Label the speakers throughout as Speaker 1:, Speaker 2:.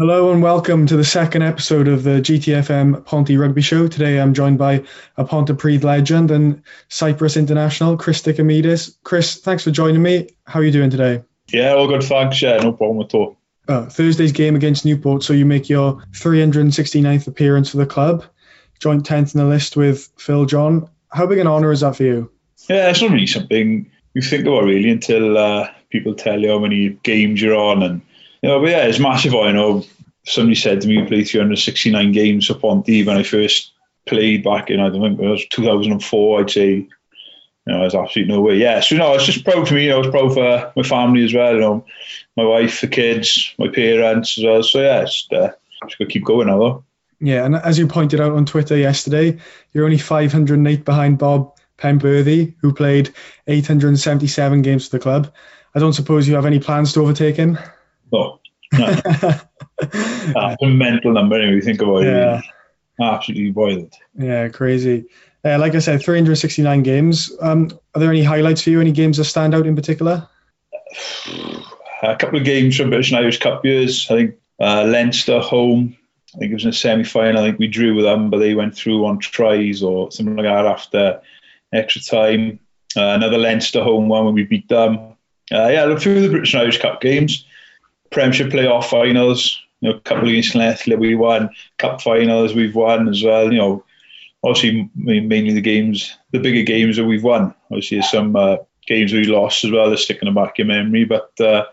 Speaker 1: Hello and welcome to the second episode of the GTFM Ponty Rugby Show. Today I'm joined by a Pontypridd legend and Cyprus international, Chris Dicomidis. Chris, thanks for joining me. How are you doing today?
Speaker 2: Yeah, all good, thanks. Yeah, no problem at all.
Speaker 1: Uh, Thursday's game against Newport, so you make your 369th appearance for the club, joint 10th in the list with Phil John. How big an honour is that for you?
Speaker 2: Yeah, it's not really something you think about really until uh, people tell you how many games you're on and you know, but yeah, it's massive. I know somebody said to me, you played 369 games for Ponty when I first played back in, I don't think it was 2004, I'd say, you know, there's absolutely no way. Yeah, so, you know, it's just proud for me, know, it's proud for my family as well, you know, my wife, the kids, my parents as well. So, yeah, it's, uh, just to keep going now, though.
Speaker 1: Yeah, and as you pointed out on Twitter yesterday, you're only 508 behind Bob Penberthy, who played 877 games for the club. I don't suppose you have any plans to overtake him?
Speaker 2: No. no. That's a mental number anyway, you think about yeah. it. Absolutely violent.
Speaker 1: Yeah, crazy. Uh, like I said, 369 games. Um, are there any highlights for you? Any games that stand out in particular?
Speaker 2: A couple of games from British and Irish Cup years. I think uh, Leinster home. I think it was in a semi-final. I think we drew with them, but they went through on tries or something like that after extra time. Uh, another Leinster home one when we beat them. Uh, yeah, a few of the British and Irish Cup games. Premiership playoff finals. You know, a couple of against Llanelli we won. Cup finals we've won as well. You know, obviously mainly the games, the bigger games that we've won. Obviously, there's some uh, games we lost as well that stick in the back of your memory. But uh,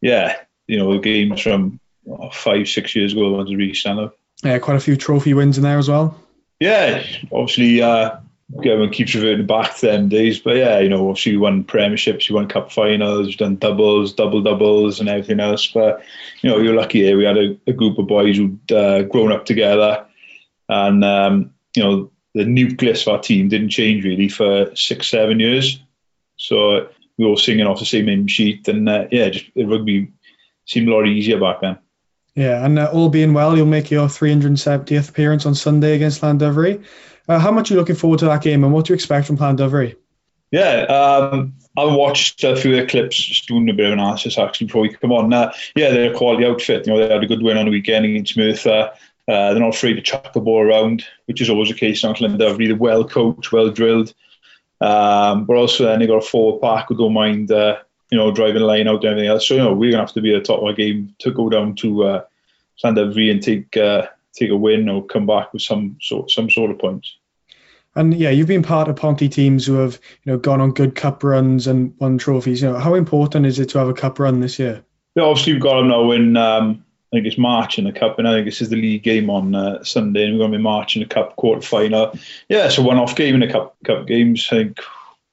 Speaker 2: yeah, you know, the games from oh, five, six years ago, the ones that really stand out.
Speaker 1: Yeah, quite a few trophy wins in there as well.
Speaker 2: Yeah, obviously. Uh, Everyone keeps reverting back to them days, but yeah, you know, you won premierships, she won cup finals, you've done doubles, double doubles, and everything else. But you know, you're lucky here. We had a, a group of boys who'd uh, grown up together, and um, you know, the nucleus of our team didn't change really for six, seven years. So we were all singing off the same hymn sheet, and uh, yeah, just rugby seemed a lot easier back then.
Speaker 1: Yeah, and uh, all being well, you'll make your 370th appearance on Sunday against Llandovery. Uh, how much are you looking forward to that game and what do you expect from Llandovery?
Speaker 2: Yeah, um, I watched a few of the clips, just doing a bit of analysis actually before we come on. Uh, yeah, they're a quality outfit. You know, they had a good win on the weekend against Merthyr. Uh, they're not afraid to chuck the ball around, which is always the case in Llandovery. They're well coached, well drilled. Um, but also then they got a forward pack who don't mind, uh, you know, driving the line out and everything else. So, you know, we're going to have to be at the top of our game to go down to uh, Llandovery and take uh, take a win or come back with some sort some sort of points.
Speaker 1: And yeah, you've been part of Ponty teams who have you know gone on good cup runs and won trophies. You know, how important is it to have a cup run this year?
Speaker 2: Yeah, obviously we've got them now in. Um, I think it's March in the cup, and I think this is the league game on uh, Sunday, and we're going to be March in the cup quarter final. Yeah, it's a one-off game in the cup cup games. I think,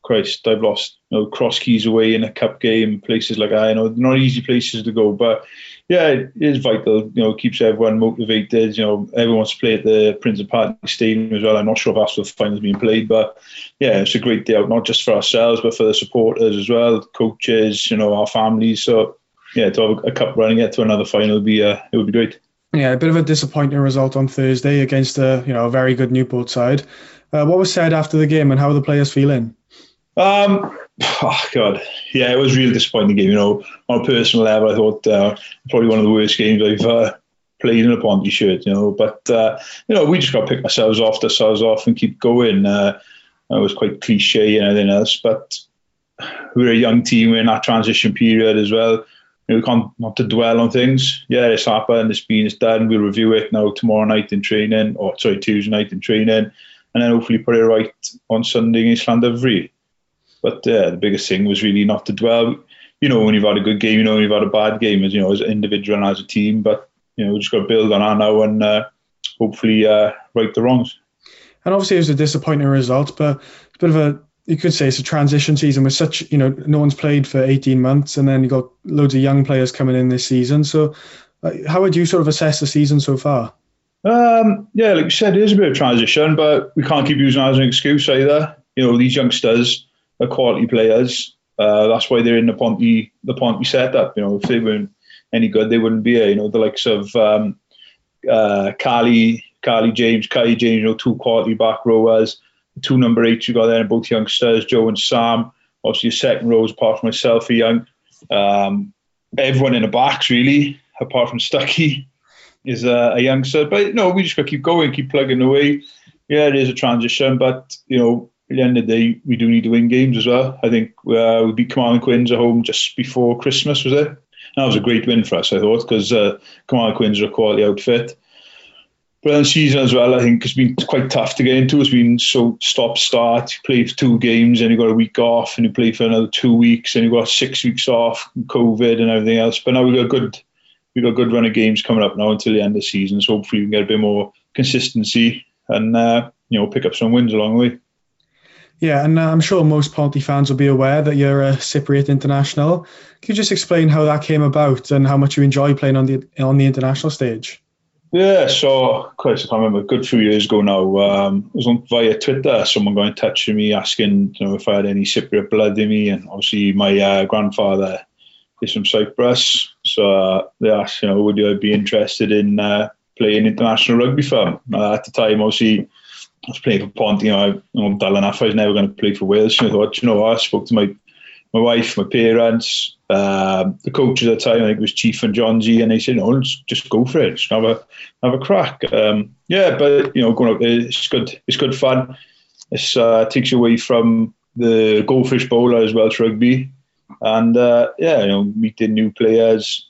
Speaker 2: Christ, I've lost you know, cross keys away in a cup game, places like that. You know, not easy places to go, but yeah, it is vital. You know, keeps everyone motivated. You know, everyone wants to play at the Principality Stadium as well. I'm not sure if that's the finals being played, but yeah, it's a great day out, not just for ourselves, but for the supporters as well, coaches, you know, our families. So yeah, to have a cup running it to another final would be uh, it would be great.
Speaker 1: Yeah, a bit of a disappointing result on Thursday against a you know a very good Newport side. Uh, what was said after the game, and how are the players feeling?
Speaker 2: Um, oh God, yeah, it was a really disappointing game. You know, on a personal level, I thought uh, probably one of the worst games I've uh, played in a Ponty shirt. You know, but uh, you know, we just got to pick ourselves off, ourselves off, and keep going. Uh, it was quite cliche and everything else, but we're a young team. We're in that transition period as well. You know, we can't not to dwell on things. Yeah, it's happened. It's been. It's done. We'll review it now tomorrow night in training, or sorry, Tuesday night in training, and then hopefully put it right on Sunday against Llandovery. But uh, the biggest thing was really not to dwell. You know, when you've had a good game, you know, when you've had a bad game, as you know, as an individual and as a team. But you know, we just got to build on that now and uh, hopefully uh, right the wrongs.
Speaker 1: And obviously, it was a disappointing result, but it's a bit of a you could say it's a transition season with such you know no one's played for 18 months and then you got loads of young players coming in this season so uh, how would you sort of assess the season so far
Speaker 2: um, yeah like you said it is a bit of transition but we can't keep using that as an excuse either you know these youngsters are quality players. Uh, that's why they're in the Ponty the Ponty setup. You know, if they weren't any good, they wouldn't be here. You know, the likes of um, uh, Kali, Kali James, Kai James, you know, two quality back rowers. two number eight you got there, and both youngsters, Joe and Sam. Obviously, second rows, apart from myself, are young. Um, everyone in the backs, really, apart from Stucky, is a, a youngster. But no, we just got to keep going, keep plugging away. Yeah, it is a transition, but you know, at the end of the day, we do need to win games as well. I think uh, we beat Carmarthen Quins at home just before Christmas, was it? that was a great win for us, I thought, because uh, Carmarthen Quins are a quality outfit. But then season as well, I think it's been quite tough to get into. It's been so stop start. You play two games, and you got a week off, and you play for another two weeks, and you got six weeks off, COVID and everything else. But now we've got good we've got good run of games coming up now until the end of the season. So hopefully we can get a bit more consistency and uh, you know pick up some wins along the way.
Speaker 1: Yeah, and uh, I'm sure most Ponty fans will be aware that you're a Cypriot international. Can you just explain how that came about and how much you enjoy playing on the on the international stage?
Speaker 2: Yeah, so quite I remember a good few years ago now. Um, it was on via Twitter. Someone got in touch with me asking you know if I had any Cypriot blood in me, and obviously my uh, grandfather is from Cyprus, so uh, they asked you know would you be interested in uh, playing international rugby for them? Uh, at the time, obviously I was playing for Pont, you know, I, enough. I was never going to play for Wales. I thought, you know what? I spoke to my my wife, my parents, uh, the coach at the time, I think it was Chief and John G, and they said, no, let's just go for it. Just have a have a crack. Um, yeah, but you know, going out there, it's good. It's good fun. It uh, takes you away from the goldfish bowler as well as rugby, and uh, yeah, you know, meeting new players,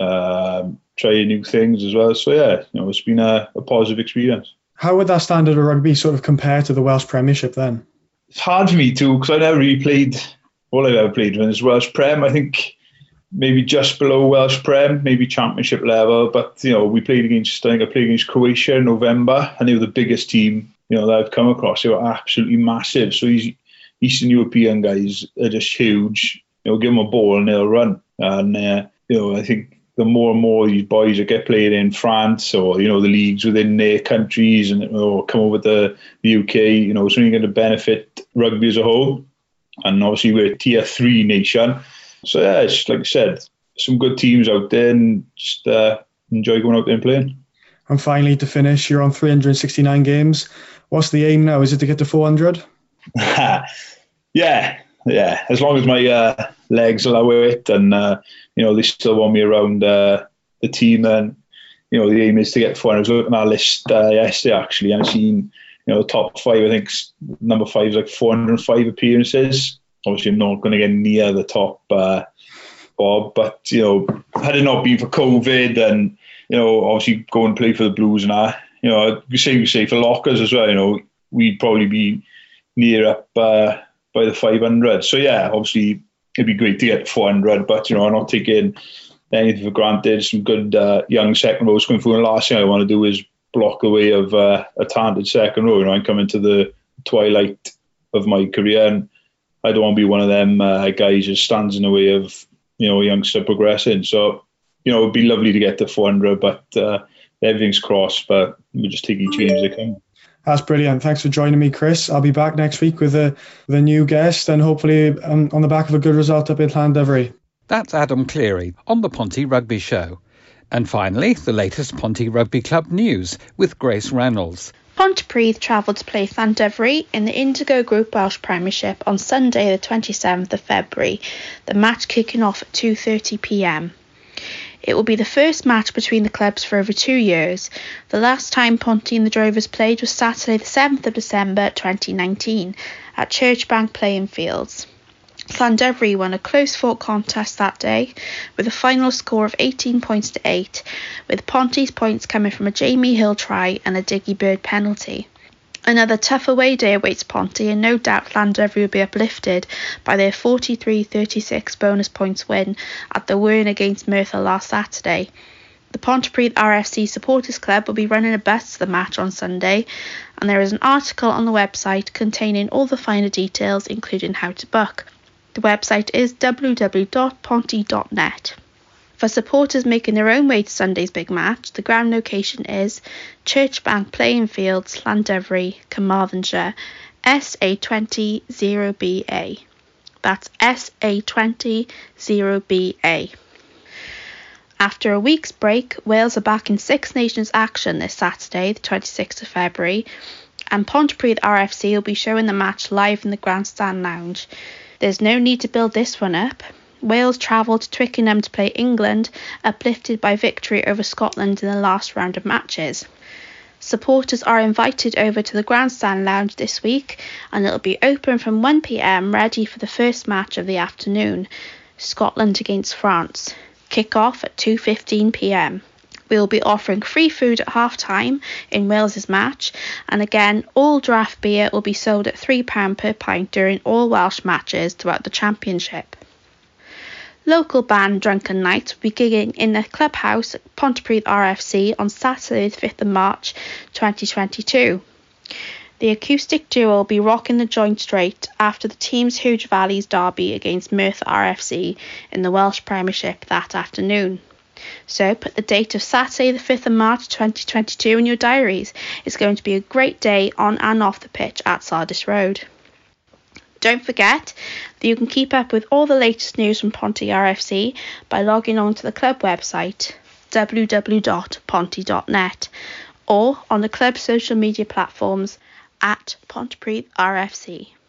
Speaker 2: um, trying new things as well. So yeah, you know, it's been a, a positive experience.
Speaker 1: How would that standard of rugby sort of compare to the Welsh Premiership then?
Speaker 2: It's hard for me too because I never really played. All I've ever played was Welsh Prem. I think maybe just below Welsh Prem, maybe Championship level. But you know, we played against. I think I played against Croatia in November, and they were the biggest team you know that I've come across. They were absolutely massive. So these Eastern European guys are just huge. You know, give them a ball and they'll run. And uh, you know, I think the more and more these boys that get played in France or you know the leagues within their countries and or come over to the UK, you know, it's only going to benefit rugby as a whole. And obviously we're a tier three nation, so yeah, it's like I said, some good teams out there, and just uh, enjoy going out there and playing.
Speaker 1: And finally, to finish, you're on 369 games. What's the aim now? Is it to get to 400?
Speaker 2: yeah, yeah. As long as my uh, legs allow it, and uh, you know they still want me around uh, the team, and you know the aim is to get four. I was looking at our list uh, yesterday actually, and I seen you know the top five. I think number five is like 405 appearances. Obviously, I'm not going to get near the top, uh, Bob. But you know, had it not been for COVID, and you know, obviously go and play for the Blues and I, you know, you say you say for Lockers as well. You know, we'd probably be near up uh, by the 500. So yeah, obviously it'd be great to get 400, but you know, I'm not taking anything for granted. Some good uh, young second rows coming through. And last thing I want to do is block away of uh, a talented second row. You know, I'm coming to the twilight of my career, and I don't want to be one of them uh, guys who stands in the way of you know a youngster progressing. So you know, it'd be lovely to get to 400, but uh, everything's crossed. But we just take each game as they come.
Speaker 1: That's brilliant. Thanks for joining me, Chris. I'll be back next week with a with a new guest and hopefully um, on the back of a good result up in Llandovery.
Speaker 3: That's Adam Cleary on the Ponty Rugby Show. And finally, the latest Ponty Rugby Club news with Grace Reynolds.
Speaker 4: Pontypridd travelled to play Llandovery in the Indigo Group Welsh Premiership on Sunday, the 27th of February. The match kicking off at 2:30 p.m. It will be the first match between the clubs for over two years. The last time Ponty and the Drovers played was Saturday, the 7th of December 2019 at Churchbank Playing Fields. Llandovery won a close fought contest that day with a final score of 18 points to 8, with Ponty's points coming from a Jamie Hill try and a Diggy Bird penalty. Another tough away day awaits Ponty, and no doubt Llandovery will be uplifted by their 43-36 bonus points win at the Wern against Merthyr last Saturday. The Pontypridd RFC Supporters Club will be running a bus to the match on Sunday, and there is an article on the website containing all the finer details, including how to book. The website is www.ponty.net. For supporters making their own way to Sunday's big match, the ground location is Churchbank Playing Fields, Llandovery, Carmarthenshire, SA20 0BA. That's SA20 0BA. After a week's break, Wales are back in Six Nations action this Saturday, the 26th of February, and Pontypridd RFC will be showing the match live in the Grandstand Lounge. There's no need to build this one up. Wales travelled to Twickenham to play England, uplifted by victory over Scotland in the last round of matches. Supporters are invited over to the Grandstand Lounge this week and it'll be open from 1pm ready for the first match of the afternoon, Scotland against France. Kick off at 2.15pm. We will be offering free food at half time in Wales's match, and again, all draft beer will be sold at £3 per pint during all Welsh matches throughout the Championship. Local band Drunken Night will be gigging in the clubhouse at Pontypridd RFC on Saturday, the 5th of March 2022. The acoustic duo will be rocking the joint straight after the team's Huge Valleys derby against Merthyr RFC in the Welsh Premiership that afternoon. So put the date of Saturday, the 5th of March 2022 in your diaries. It's going to be a great day on and off the pitch at Sardis Road. Don't forget that you can keep up with all the latest news from Ponty RFC by logging on to the club website www.ponty.net or on the club's social media platforms at Pontypridd RFC.